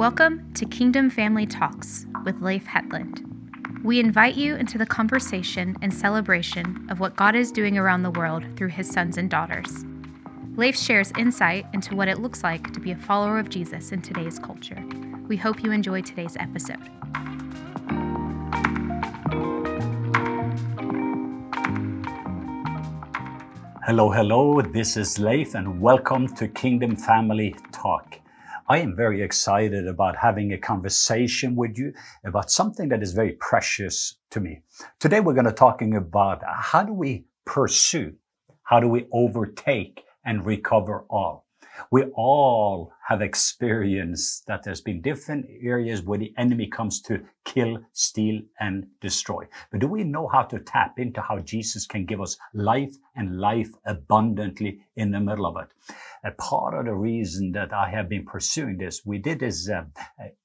Welcome to Kingdom Family Talks with Leif Hetland. We invite you into the conversation and celebration of what God is doing around the world through his sons and daughters. Leif shares insight into what it looks like to be a follower of Jesus in today's culture. We hope you enjoy today's episode. Hello, hello. This is Leif, and welcome to Kingdom Family Talk. I am very excited about having a conversation with you about something that is very precious to me. Today, we're going to talking about how do we pursue, how do we overtake and recover all. We all have experienced that there's been different areas where the enemy comes to kill, steal, and destroy. But do we know how to tap into how Jesus can give us life and life abundantly in the middle of it? A part of the reason that I have been pursuing this, we did this uh,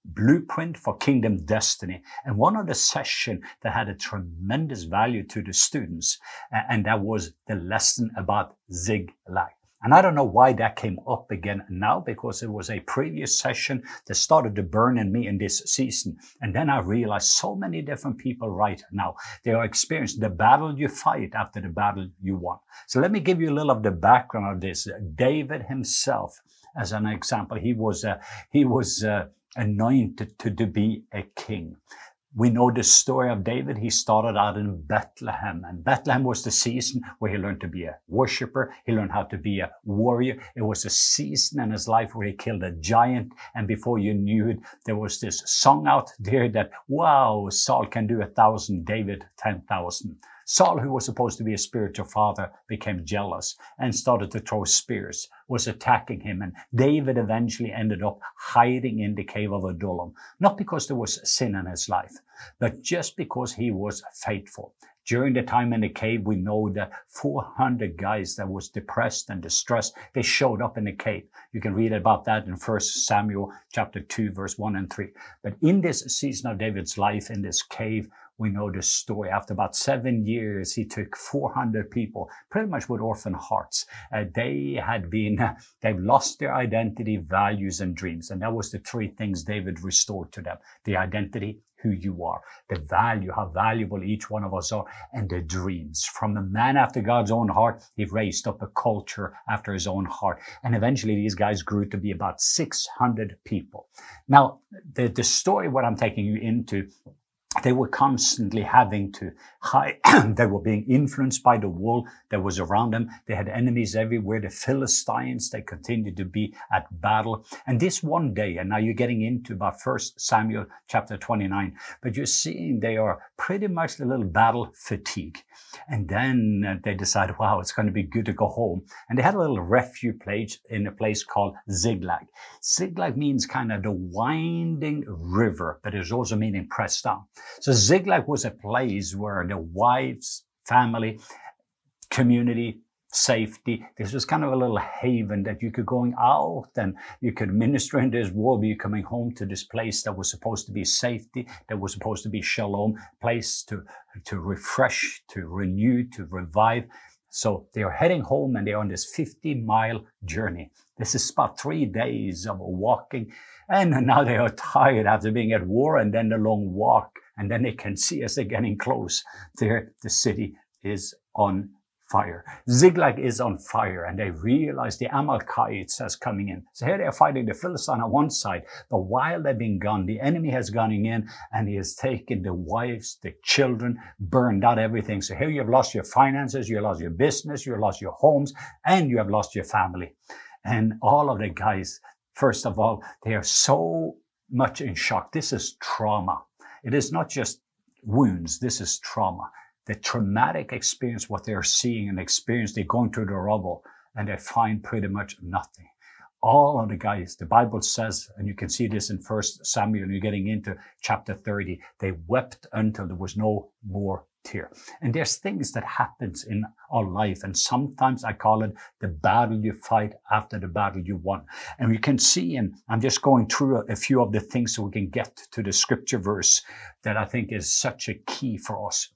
blueprint for kingdom destiny. And one of the session that had a tremendous value to the students, uh, and that was the lesson about Ziklag. And I don't know why that came up again now because it was a previous session that started to burn in me in this season. And then I realized so many different people right now, they are experiencing the battle you fight after the battle you won. So let me give you a little of the background of this. David himself, as an example, he was, uh, he was, uh, anointed to, to be a king. We know the story of David. He started out in Bethlehem and Bethlehem was the season where he learned to be a worshiper. He learned how to be a warrior. It was a season in his life where he killed a giant. And before you knew it, there was this song out there that, wow, Saul can do a thousand, David, 10,000. Saul, who was supposed to be a spiritual father, became jealous and started to throw spears, was attacking him. And David eventually ended up hiding in the cave of Adullam, not because there was sin in his life, but just because he was faithful. During the time in the cave, we know that 400 guys that was depressed and distressed, they showed up in the cave. You can read about that in 1 Samuel chapter 2, verse 1 and 3. But in this season of David's life in this cave, we know the story. After about seven years, he took 400 people, pretty much with orphan hearts. Uh, they had been, they've lost their identity, values, and dreams. And that was the three things David restored to them. The identity, who you are, the value, how valuable each one of us are, and the dreams. From a man after God's own heart, he raised up a culture after his own heart. And eventually these guys grew to be about 600 people. Now, the, the story, what I'm taking you into they were constantly having to hide. they were being influenced by the wall that was around them. They had enemies everywhere. The Philistines, they continued to be at battle. And this one day, and now you're getting into about First Samuel chapter 29, but you're seeing they are pretty much a little battle fatigue. And then uh, they decide, wow, it's going to be good to go home. And they had a little refuge place in a place called Ziklag. Ziklag means kind of the winding river, but it's also meaning pressed down. So Ziklag was a place where the wives, family, community, safety. This was kind of a little haven that you could going out and you could minister in this war, but you're coming home to this place that was supposed to be safety, that was supposed to be shalom, place to, to refresh, to renew, to revive. So they are heading home and they're on this 50 mile journey. This is about three days of walking. And now they are tired after being at war and then the long walk. And then they can see as they're getting close there, the city is on fire. Ziklag is on fire and they realize the Amalekites has coming in. So here they are fighting the Philistine on one side, but while they've been gone, the enemy has gone in and he has taken the wives, the children, burned out everything. So here you have lost your finances, you have lost your business, you have lost your homes, and you have lost your family. And all of the guys, first of all, they are so much in shock. This is trauma. It is not just wounds. This is trauma the traumatic experience, what they're seeing and experience, they're going through the rubble and they find pretty much nothing. All of the guys, the Bible says, and you can see this in First Samuel, you're getting into chapter 30, they wept until there was no more tear. And there's things that happens in our life. And sometimes I call it the battle you fight after the battle you won. And we can see, and I'm just going through a, a few of the things so we can get to the scripture verse that I think is such a key for us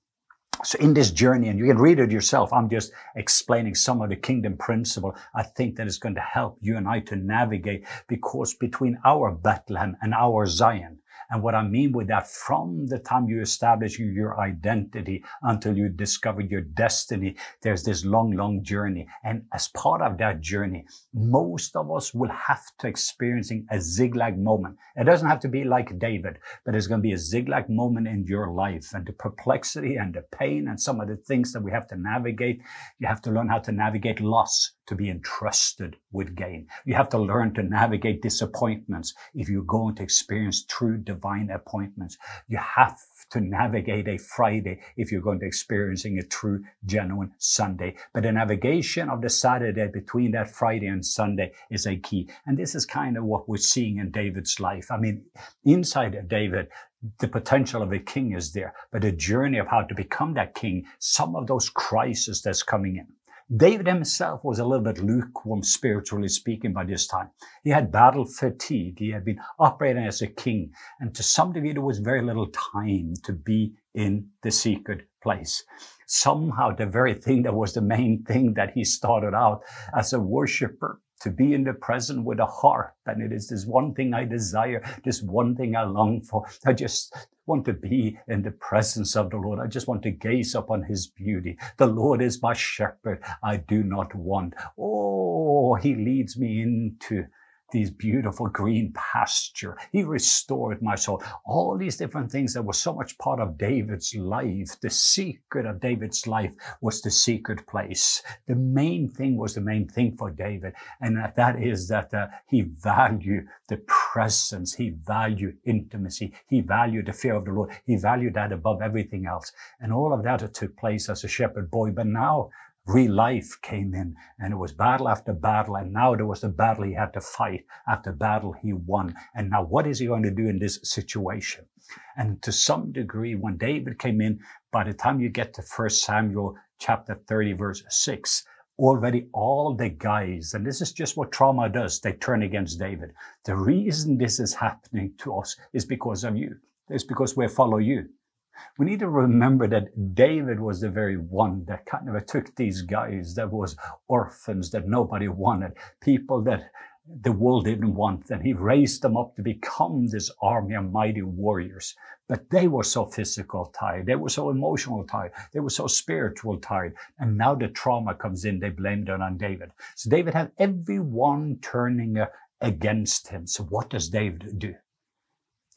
So in this journey, and you can read it yourself, I'm just explaining some of the kingdom principle. I think that is going to help you and I to navigate because between our Bethlehem and our Zion, and what I mean with that, from the time you establish your identity until you discover your destiny, there's this long, long journey. And as part of that journey, most of us will have to experiencing a Ziklag moment. It doesn't have to be like David, but it's going to be a Ziklag moment in your life and the perplexity and the pain and some of the things that we have to navigate. You have to learn how to navigate loss to be entrusted with gain. You have to learn to navigate disappointments if you're going to experience true divine appointments. You have to navigate a Friday if you're going to experiencing a true, genuine Sunday. But the navigation of the Saturday between that Friday and Sunday is a key. And this is kind of what we're seeing in David's life. I mean, inside of David, the potential of a king is there, but the journey of how to become that king, some of those crises that's coming in. David himself was a little bit lukewarm, spiritually speaking, by this time. He had battle fatigue. He had been operating as a king. And to some degree, there was very little time to be in the secret place. Somehow, the very thing that was the main thing that he started out as a worshiper to be in the present with a heart. And it is this one thing I desire, this one thing I long for. I just want to be in the presence of the Lord. I just want to gaze upon his beauty. The Lord is my shepherd. I do not want. Oh, he leads me into these beautiful green pasture. He restored my soul. All these different things that were so much part of David's life. The secret of David's life was the secret place. The main thing was the main thing for David. And that is that uh, he valued the presence. He valued intimacy. He valued the fear of the Lord. He valued that above everything else. And all of that took place as a shepherd boy. But now real life came in and it was battle after battle. And now there was a battle he had to fight. After battle, he won. And now what is he going to do in this situation? And to some degree, when David came in, by the time you get to First Samuel chapter 30, verse 6, already all the guys, and this is just what trauma does, they turn against David. The reason this is happening to us is because of you. It's because we follow you. We need to remember that David was the very one that kind of took these guys that was orphans that nobody wanted, people that the world didn't want, and he raised them up to become this army of mighty warriors. But they were so physical tired, they were so emotional tired, they were so spiritual tired, and now the trauma comes in, they blamed it on David. So David had everyone turning against him. So what does David do?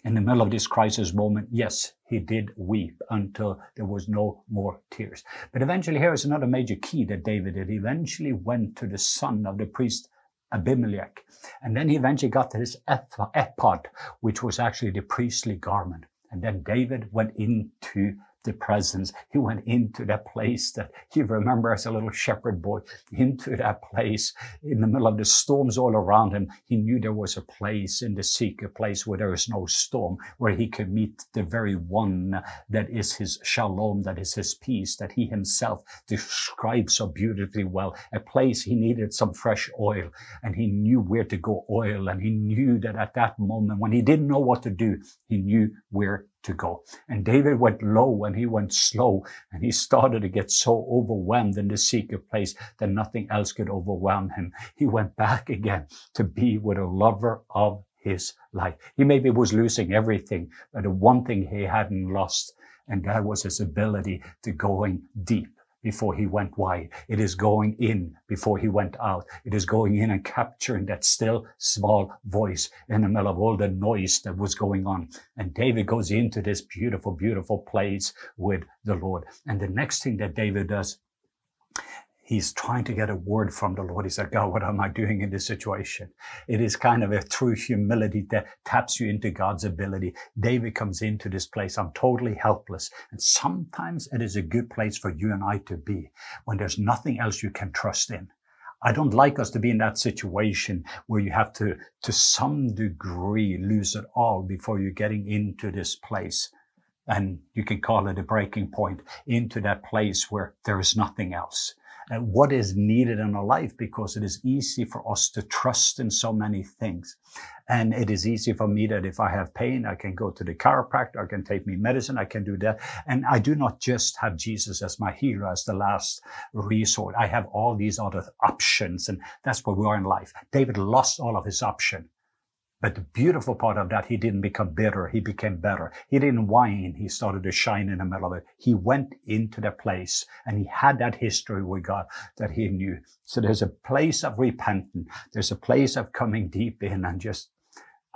In the middle of this crisis moment, yes, he did weep until there was no more tears. But eventually, here is another major key that David did. He eventually went to the son of the priest Abimelech. And then he eventually got to this ephod, which was actually the priestly garment. And then David went into the presence. He went into that place that you remember as a little shepherd boy, into that place in the middle of the storms all around him. He knew there was a place in the secret a place where there is no storm, where he could meet the very one that is his shalom, that is his peace, that he himself describes so beautifully well. A place he needed some fresh oil and he knew where to go oil. And he knew that at that moment when he didn't know what to do, he knew where to go. And David went low and he went slow and he started to get so overwhelmed in the secret place that nothing else could overwhelm him. He went back again to be with a lover of his life. He maybe was losing everything, but the one thing he hadn't lost, and that was his ability to going deep before he went wide. It is going in before he went out. It is going in and capturing that still small voice in the middle of all the noise that was going on. And David goes into this beautiful, beautiful place with the Lord. And the next thing that David does he's trying to get a word from the Lord. He said, God, what am I doing in this situation? It is kind of a true humility that taps you into God's ability. David comes into this place. I'm totally helpless. And sometimes it is a good place for you and I to be when there's nothing else you can trust in. I don't like us to be in that situation where you have to, to some degree, lose it all before you're getting into this place. And you can call it a breaking point into that place where there is nothing else what is needed in our life because it is easy for us to trust in so many things. And it is easy for me that if I have pain, I can go to the chiropractor, I can take me medicine, I can do that. And I do not just have Jesus as my hero, as the last resort. I have all these other options. And that's where we are in life. David lost all of his options. But the beautiful part of that, he didn't become bitter. He became better. He didn't whine. He started to shine in the middle of it. He went into the place and he had that history with God that he knew. So there's a place of repentance. There's a place of coming deep in and just,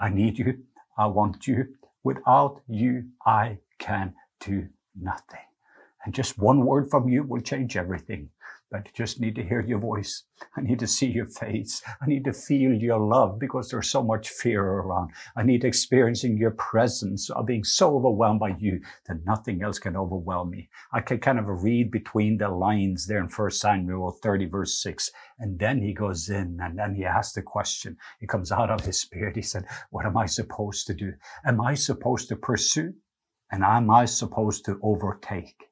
I need you. I want you. Without you, I can do nothing. And just one word from you will change everything. I just need to hear your voice. I need to see your face. I need to feel your love because there's so much fear around. I need experiencing your presence of being so overwhelmed by you that nothing else can overwhelm me. I can kind of read between the lines there in 1 Samuel 30 verse 6. And then he goes in and then he asks the question. He comes out of his spirit. He said, what am I supposed to do? Am I supposed to pursue? And am I supposed to overtake?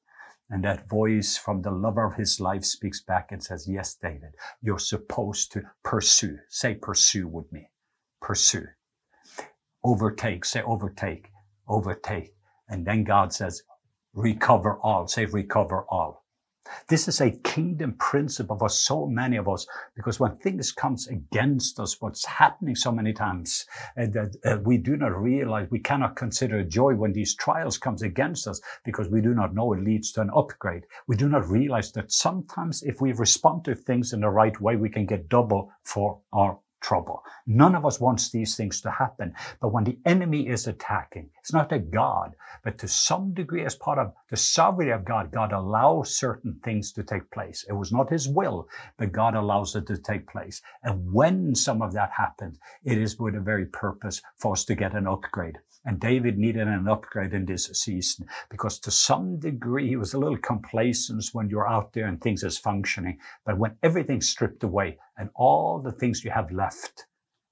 And that voice from the lover of his life speaks back and says, Yes, David, you're supposed to pursue. Say pursue with me. Pursue. Overtake. Say overtake. Overtake. And then God says, recover all. Say recover all. This is a kingdom principle for so many of us because when things comes against us, what's happening so many times uh, that uh, we do not realize, we cannot consider joy when these trials comes against us because we do not know it leads to an upgrade. We do not realize that sometimes if we respond to things in the right way, we can get double for our trouble. None of us wants these things to happen. But when the enemy is attacking, it's not a God, but to some degree, as part of the sovereignty of God, God allows certain things to take place. It was not his will, but God allows it to take place. And when some of that happens, it is with a very purpose for us to get an upgrade. And David needed an upgrade in this season because to some degree he was a little complacent when you're out there and things is functioning. But when everything's stripped away, and all the things you have left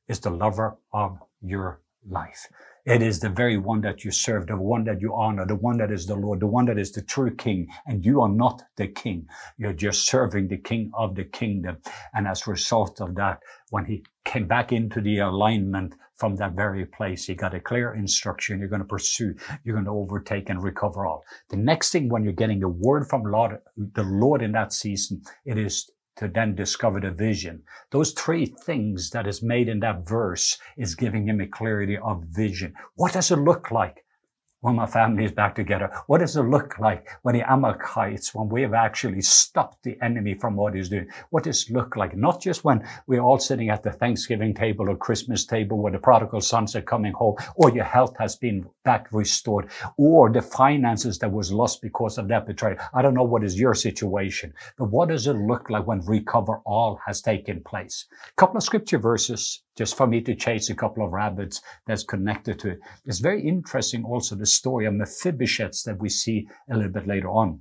is the lover of your life. It is the very one that you serve, the one that you honor, the one that is the Lord, the one that is the true king. And you are not the king. You're just serving the king of the kingdom. And as a result of that, when he came back into the alignment from that very place, he got a clear instruction. You're going to pursue. You're going to overtake and recover all. The next thing when you're getting the word from Lord, the Lord in that season, it is to then discover the vision. Those three things that is made in that verse is giving him a clarity of vision. What does it look like? When my family is back together? What does it look like when the Amalekites, when we have actually stopped the enemy from what he's doing? What does it look like? Not just when we're all sitting at the Thanksgiving table or Christmas table where the prodigal sons are coming home, or your health has been back restored, or the finances that was lost because of that betrayal. I don't know what is your situation, but what does it look like when recover all has taken place? A couple of scripture verses just for me to chase a couple of rabbits that's connected to it. It's very interesting also the story of Mephibosheth that we see a little bit later on.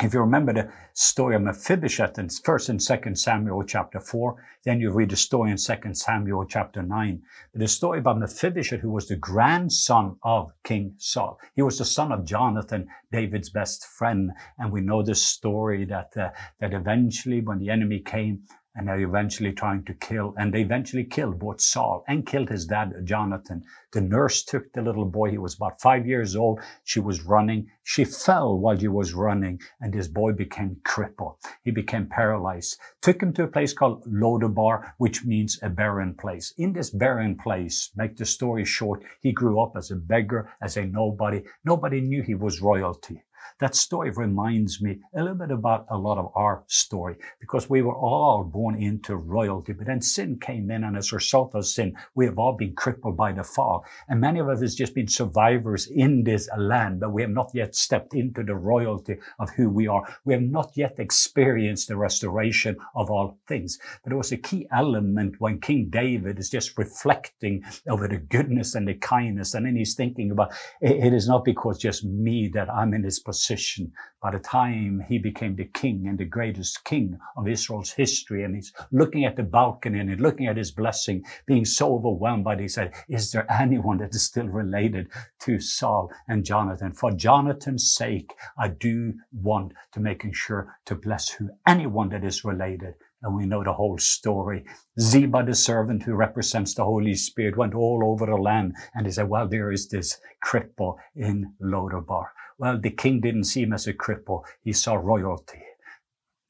If you remember the story of Mephibosheth in first and second Samuel chapter four, then you read the story in second Samuel chapter nine. But the story about Mephibosheth, who was the grandson of King Saul. He was the son of Jonathan, David's best friend. And we know the story that, uh, that eventually when the enemy came, and they're eventually trying to kill, and they eventually killed both Saul and killed his dad, Jonathan. The nurse took the little boy. He was about five years old. She was running. She fell while she was running, and this boy became crippled. He became paralyzed. Took him to a place called Lodabar, which means a barren place. In this barren place, make the story short, he grew up as a beggar, as a nobody. Nobody knew he was royalty. That story reminds me a little bit about a lot of our story because we were all born into royalty, but then sin came in, and as a result of sin, we have all been crippled by the fall. And many of us have just been survivors in this land, but we have not yet stepped into the royalty of who we are. We have not yet experienced the restoration of all things. But it was a key element when King David is just reflecting over the goodness and the kindness, and then he's thinking about it is not because just me that I'm in this position. By the time he became the king and the greatest king of Israel's history, and he's looking at the balcony and looking at his blessing, being so overwhelmed by it, he said, Is there anyone that is still related to Saul and Jonathan? For Jonathan's sake, I do want to making sure to bless who anyone that is related and we know the whole story. Ziba, the servant who represents the Holy Spirit, went all over the land and he said, well, there is this cripple in Lodabar. Well, the king didn't see him as a cripple. He saw royalty.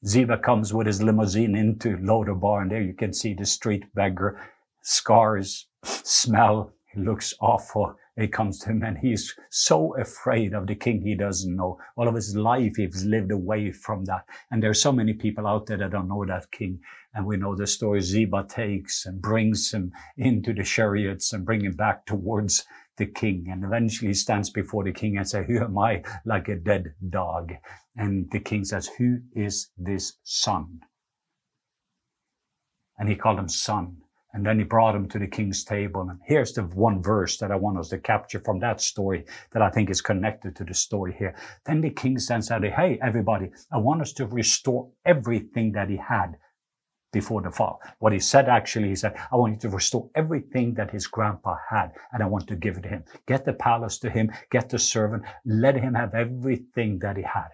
Ziba comes with his limousine into Lodabar and there you can see the street beggar, scars, smell. He looks awful it comes to him and he's so afraid of the king he doesn't know. All of his life he's lived away from that. And there's so many people out there that don't know that king. And we know the story Ziba takes and brings him into the chariots and bring him back towards the king. And eventually he stands before the king and says, Who am I like a dead dog? And the king says, Who is this son? And he called him son. And then he brought him to the king's table. And here's the one verse that I want us to capture from that story that I think is connected to the story here. Then the king sends out, Hey, everybody, I want us to restore everything that he had before the fall. What he said actually, he said, I want you to restore everything that his grandpa had and I want to give it to him. Get the palace to him, get the servant, let him have everything that he had.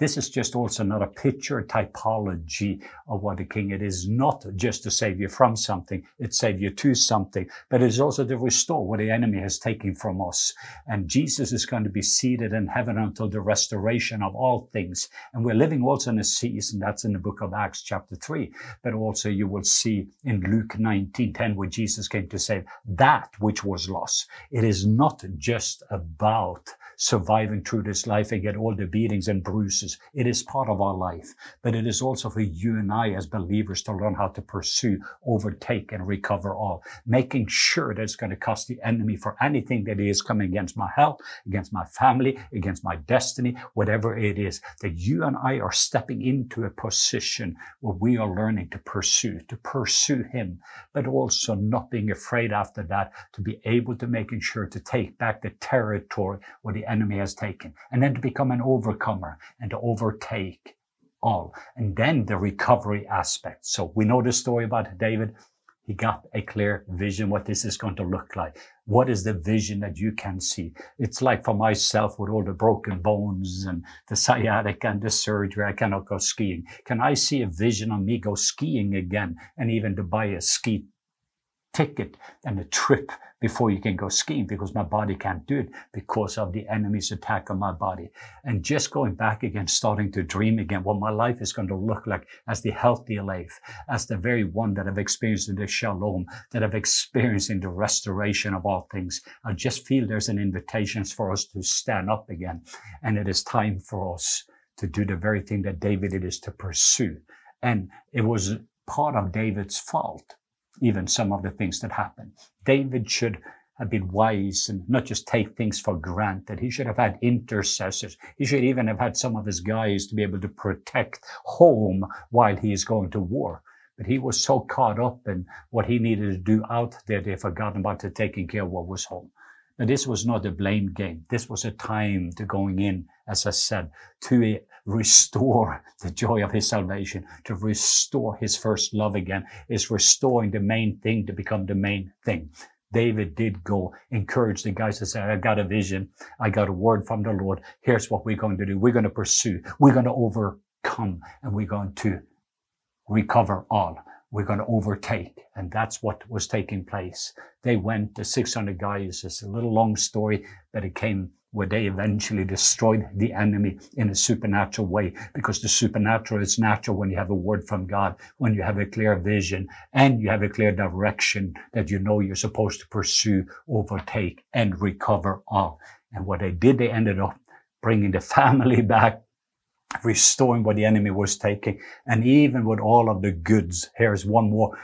This is just also not a picture typology of what a king. It is not just to save you from something, it save you to something, but it is also to restore what the enemy has taken from us. And Jesus is going to be seated in heaven until the restoration of all things. And we're living also in a season that's in the book of Acts chapter 3, but also you will see in Luke 19, 10, where Jesus came to save that which was lost. It is not just about surviving through this life and get all the beatings and bruises. It is part of our life, but it is also for you and I as believers to learn how to pursue, overtake, and recover all, making sure that it's going to cost the enemy for anything that is coming against my health, against my family, against my destiny, whatever it is, that you and I are stepping into a position where we are learning to pursue, to pursue him, but also not being afraid after that to be able to making sure to take back the territory where the enemy has taken, and then to become an overcomer and to overtake all. And then the recovery aspect. So we know the story about David. He got a clear vision what this is going to look like. What is the vision that you can see? It's like for myself with all the broken bones and the sciatic and the surgery, I cannot go skiing. Can I see a vision of me go skiing again and even to buy a ski ticket and a trip before you can go skiing because my body can't do it because of the enemy's attack on my body. And just going back again, starting to dream again what my life is going to look like as the healthy life, as the very one that I've experienced in the shalom, that I've experienced in the restoration of all things. I just feel there's an invitation for us to stand up again. And it is time for us to do the very thing that David it is to pursue. And it was part of David's fault even some of the things that happened. David should have been wise and not just take things for granted. He should have had intercessors. He should even have had some of his guys to be able to protect home while he is going to war. But he was so caught up in what he needed to do out there, they forgot about to taking care of what was home. Now, this was not a blame game. This was a time to going in, as I said, to restore the joy of his salvation, to restore his first love again, is restoring the main thing to become the main thing. David did go encourage the guys to say, I got a vision. I got a word from the Lord. Here's what we're going to do. We're going to pursue. We're going to overcome and we're going to recover all we're going to overtake. And that's what was taking place. They went, the 600 guys, it's a little long story, but it came where they eventually destroyed the enemy in a supernatural way because the supernatural is natural when you have a word from God, when you have a clear vision and you have a clear direction that you know you're supposed to pursue, overtake and recover all. And what they did, they ended up bringing the family back restoring what the enemy was taking. And even with all of the goods, here's one more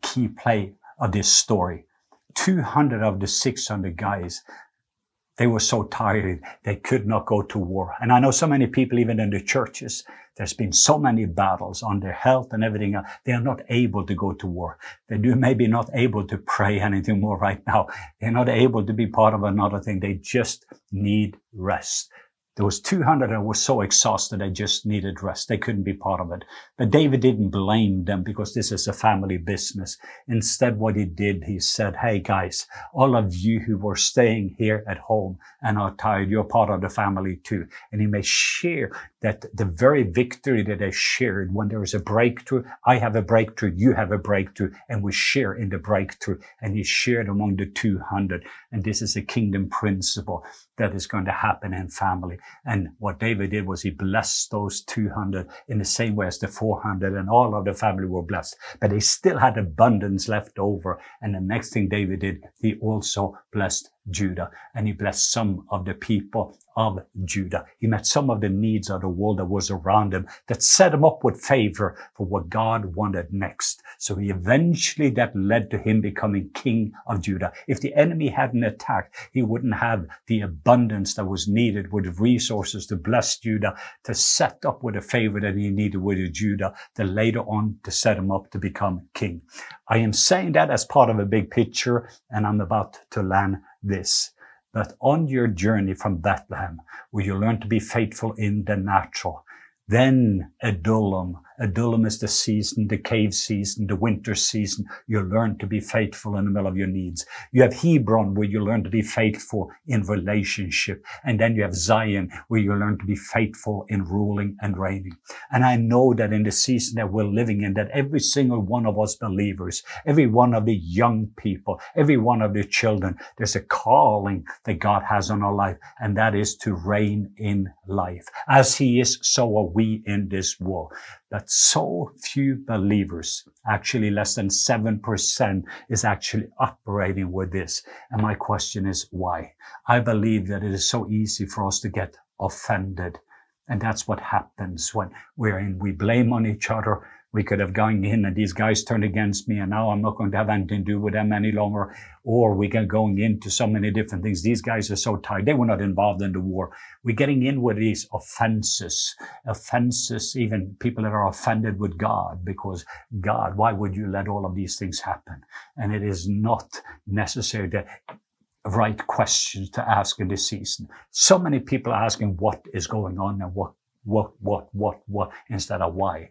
key play of this story. 200 of the 600 guys, they were so tired, they could not go to war. And I know so many people, even in the churches, there's been so many battles on their health and everything. Uh, they are not able to go to war. They do maybe not able to pray anything more right now. They're not able to be part of another thing. They just need rest. There was 200 that were so exhausted they just needed rest. They couldn't be part of it. But David didn't blame them because this is a family business. Instead, what he did, he said, Hey guys, all of you who were staying here at home and are tired, you're part of the family too. And he may share that the very victory that they shared when there is a breakthrough, I have a breakthrough, you have a breakthrough, and we share in the breakthrough. And he shared among the 200. And this is a kingdom principle that is going to happen in family. And what David did was he blessed those 200 in the same way as the 400 and all of the family were blessed, but they still had abundance left over. And the next thing David did, he also blessed Judah and he blessed some of the people of Judah. He met some of the needs of the world that was around him that set him up with favor for what God wanted next. So he eventually that led to him becoming king of Judah. If the enemy hadn't attacked, he wouldn't have the abundance that was needed with resources to bless Judah, to set up with the favor that he needed with Judah, to later on to set him up to become king. I am saying that as part of a big picture and I'm about to land this that on your journey from Bethlehem, will you learn to be faithful in the natural, then Adullam, Adullam is the season, the cave season, the winter season. You learn to be faithful in the middle of your needs. You have Hebron where you learn to be faithful in relationship. And then you have Zion where you learn to be faithful in ruling and reigning. And I know that in the season that we're living in, that every single one of us believers, every one of the young people, every one of the children, there's a calling that God has on our life. And that is to reign in life. As he is, so are we in this world that so few believers, actually less than 7% is actually operating with this. And my question is why? I believe that it is so easy for us to get offended. And that's what happens when we're in, we blame on each other we could have gone in and these guys turned against me and now I'm not going to have anything to do with them any longer. Or we can going into so many different things. These guys are so tired. They were not involved in the war. We're getting in with these offenses, offenses, even people that are offended with God because God, why would you let all of these things happen? And it is not necessary to right questions to ask in this season. So many people are asking what is going on and what, what, what, what, what, instead of why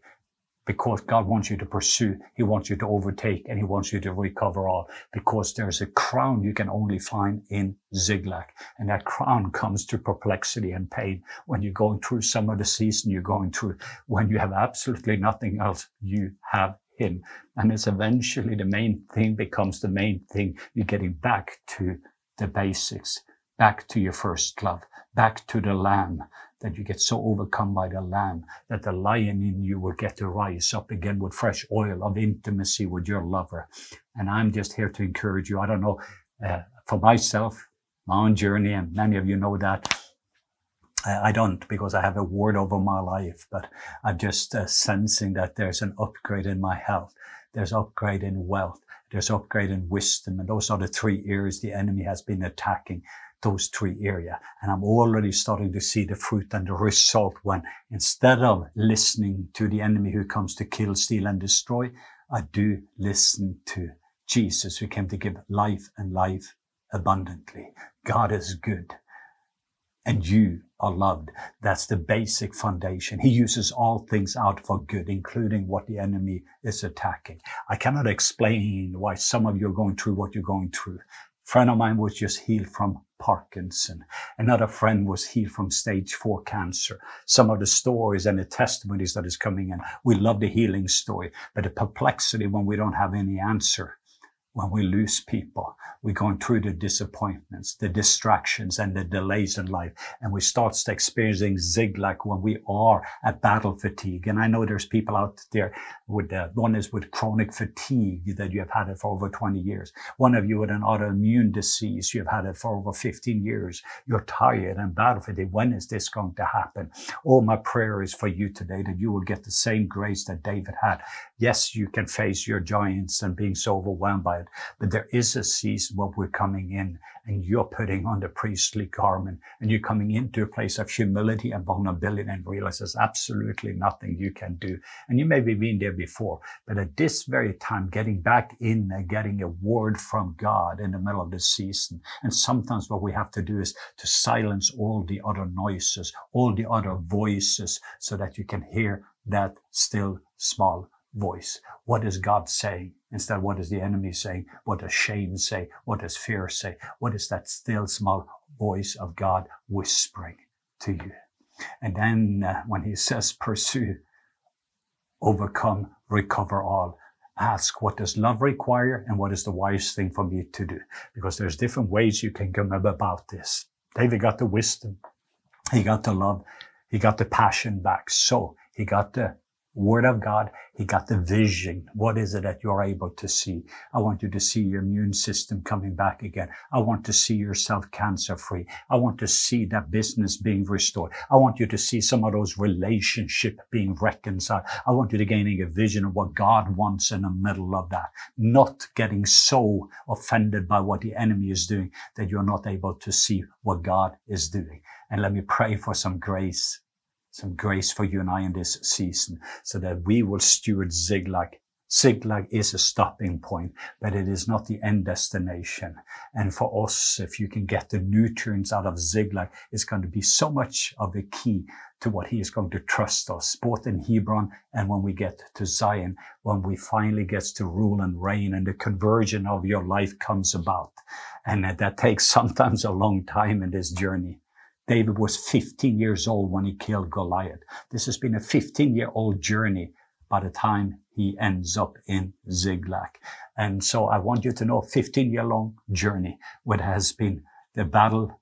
because God wants you to pursue, He wants you to overtake, and He wants you to recover all. Because there's a crown you can only find in Ziklag, and that crown comes to perplexity and pain when you're going through some of the season you're going through. When you have absolutely nothing else, you have Him, and it's eventually the main thing becomes the main thing. You're getting back to the basics, back to your first love, back to the Lamb, that you get so overcome by the Lamb that the lion in you will get to rise up again with fresh oil of intimacy with your lover. And I'm just here to encourage you. I don't know, uh, for myself, my own journey, and many of you know that. I don't because I have a word over my life, but I'm just uh, sensing that there's an upgrade in my health. There's upgrade in wealth. There's upgrade in wisdom. And those are the three areas the enemy has been attacking those three areas. And I'm already starting to see the fruit and the result when instead of listening to the enemy who comes to kill, steal and destroy, I do listen to Jesus who came to give life and life abundantly. God is good and you are loved. That's the basic foundation. He uses all things out for good, including what the enemy is attacking. I cannot explain why some of you are going through what you're going through. Friend of mine was just healed from Parkinson. Another friend was healed from stage four cancer. Some of the stories and the testimonies that is coming in. We love the healing story, but the perplexity when we don't have any answer when we lose people, we're going through the disappointments, the distractions and the delays in life. And we start experiencing Ziklag when we are at battle fatigue. And I know there's people out there with, uh, one is with chronic fatigue that you have had it for over 20 years. One of you with an autoimmune disease, you've had it for over 15 years. You're tired and battle fatigue. When is this going to happen? Oh, my prayer is for you today that you will get the same grace that David had. Yes, you can face your giants and being so overwhelmed by it, but there is a season where we're coming in and you're putting on the priestly garment and you're coming into a place of humility and vulnerability and realize there's absolutely nothing you can do. And you may be been there before, but at this very time, getting back in and getting a word from God in the middle of the season. And sometimes what we have to do is to silence all the other noises, all the other voices so that you can hear that still small voice. What is God saying? Instead, what is the enemy saying? What does shame say? What does fear say? What is that still small voice of God whispering to you? And then uh, when he says, pursue, overcome, recover all, ask what does love require and what is the wise thing for me to do? Because there's different ways you can come about this. David got the wisdom. He got the love. He got the passion back. So he got the Word of God. He got the vision. What is it that you're able to see? I want you to see your immune system coming back again. I want to see yourself cancer free. I want to see that business being restored. I want you to see some of those relationships being reconciled. I want you to gaining a vision of what God wants in the middle of that, not getting so offended by what the enemy is doing that you're not able to see what God is doing. And let me pray for some grace some grace for you and I in this season so that we will steward Ziklag. Ziklag is a stopping point, but it is not the end destination. And for us, if you can get the nutrients out of Ziklag, it's going to be so much of a key to what he is going to trust us, both in Hebron and when we get to Zion, when we finally get to rule and reign and the conversion of your life comes about. And that takes sometimes a long time in this journey. David was 15 years old when he killed Goliath. This has been a 15 year old journey by the time he ends up in Ziklag. And so I want you to know 15 year long journey, what has been the battle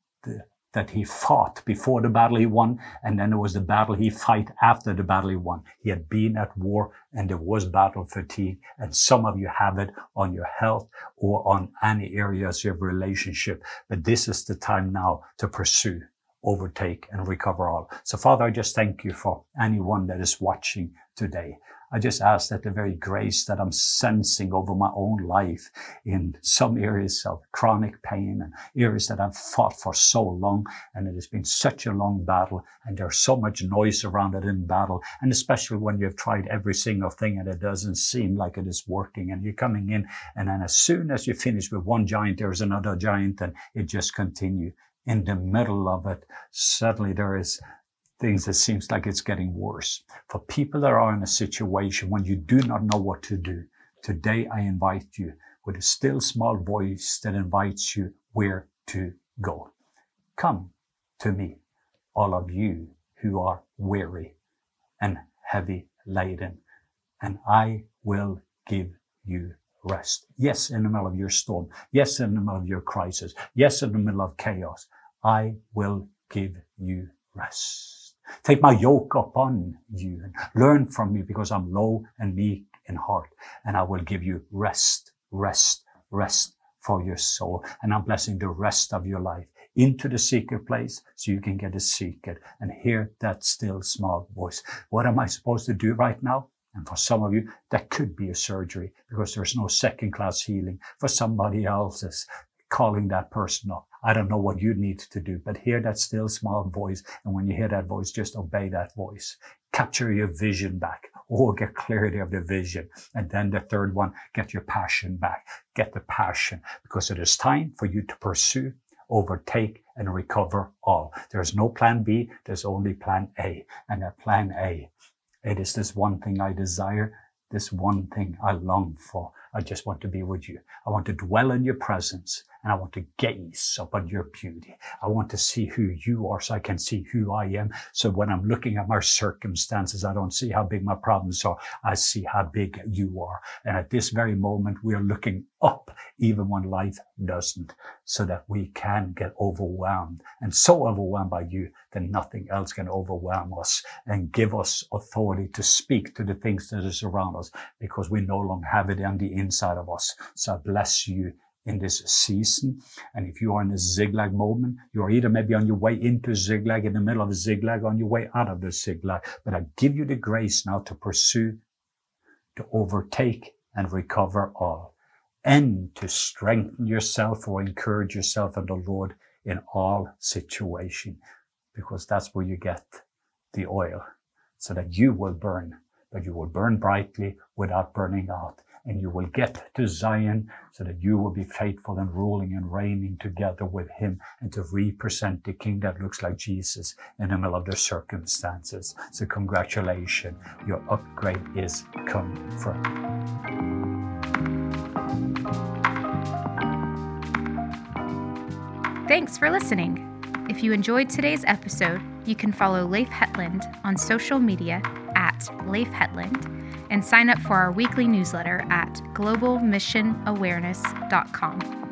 that he fought before the battle he won. And then there was the battle he fight after the battle he won. He had been at war and there was battle fatigue. And some of you have it on your health or on any areas of relationship. But this is the time now to pursue overtake and recover all. So Father, I just thank you for anyone that is watching today. I just ask that the very grace that I'm sensing over my own life in some areas of chronic pain and areas that I've fought for so long and it has been such a long battle and there's so much noise around it in battle and especially when you've tried every single thing and it doesn't seem like it is working and you're coming in and then as soon as you finish with one giant there's another giant and it just continues in the middle of it, suddenly there is things that seems like it's getting worse. For people that are in a situation when you do not know what to do, today I invite you with a still small voice that invites you where to go. Come to me, all of you who are weary and heavy laden, and I will give you rest. Yes, in the middle of your storm. Yes, in the middle of your crisis. Yes, in the middle of chaos. I will give you rest. Take my yoke upon you and learn from me because I'm low and meek in heart and I will give you rest, rest, rest for your soul. And I'm blessing the rest of your life into the secret place so you can get a secret and hear that still small voice. What am I supposed to do right now? And for some of you, that could be a surgery because there's no second class healing. For somebody else, it's calling that person up. I don't know what you need to do, but hear that still small voice. And when you hear that voice, just obey that voice. Capture your vision back or get clarity of the vision. And then the third one, get your passion back. Get the passion because it is time for you to pursue, overtake and recover all. There's no plan B. There's only plan A. And that plan A, it is this one thing I desire. This one thing I long for. I just want to be with you. I want to dwell in your presence and I want to gaze upon your beauty. I want to see who you are so I can see who I am. So when I'm looking at my circumstances, I don't see how big my problems are. I see how big you are. And at this very moment, we are looking up even when life doesn't so that we can get overwhelmed and so overwhelmed by you that nothing else can overwhelm us and give us authority to speak to the things that is around us because we no longer have it on the inside of us. So I bless you in this season. And if you are in a Ziklag moment, you are either maybe on your way into Ziklag, in the middle of a Ziklag, on your way out of the Ziklag. But I give you the grace now to pursue, to overtake and recover all, and to strengthen yourself or encourage yourself in the Lord in all situation, because that's where you get the oil, so that you will burn, but you will burn brightly without burning out and you will get to Zion so that you will be faithful and ruling and reigning together with him and to represent the king that looks like Jesus in the middle of the circumstances. So congratulations, your upgrade is confirmed. Thanks for listening. If you enjoyed today's episode, you can follow Leif Hetland on social media at Leif Hetland and sign up for our weekly newsletter at globalmissionawareness.com.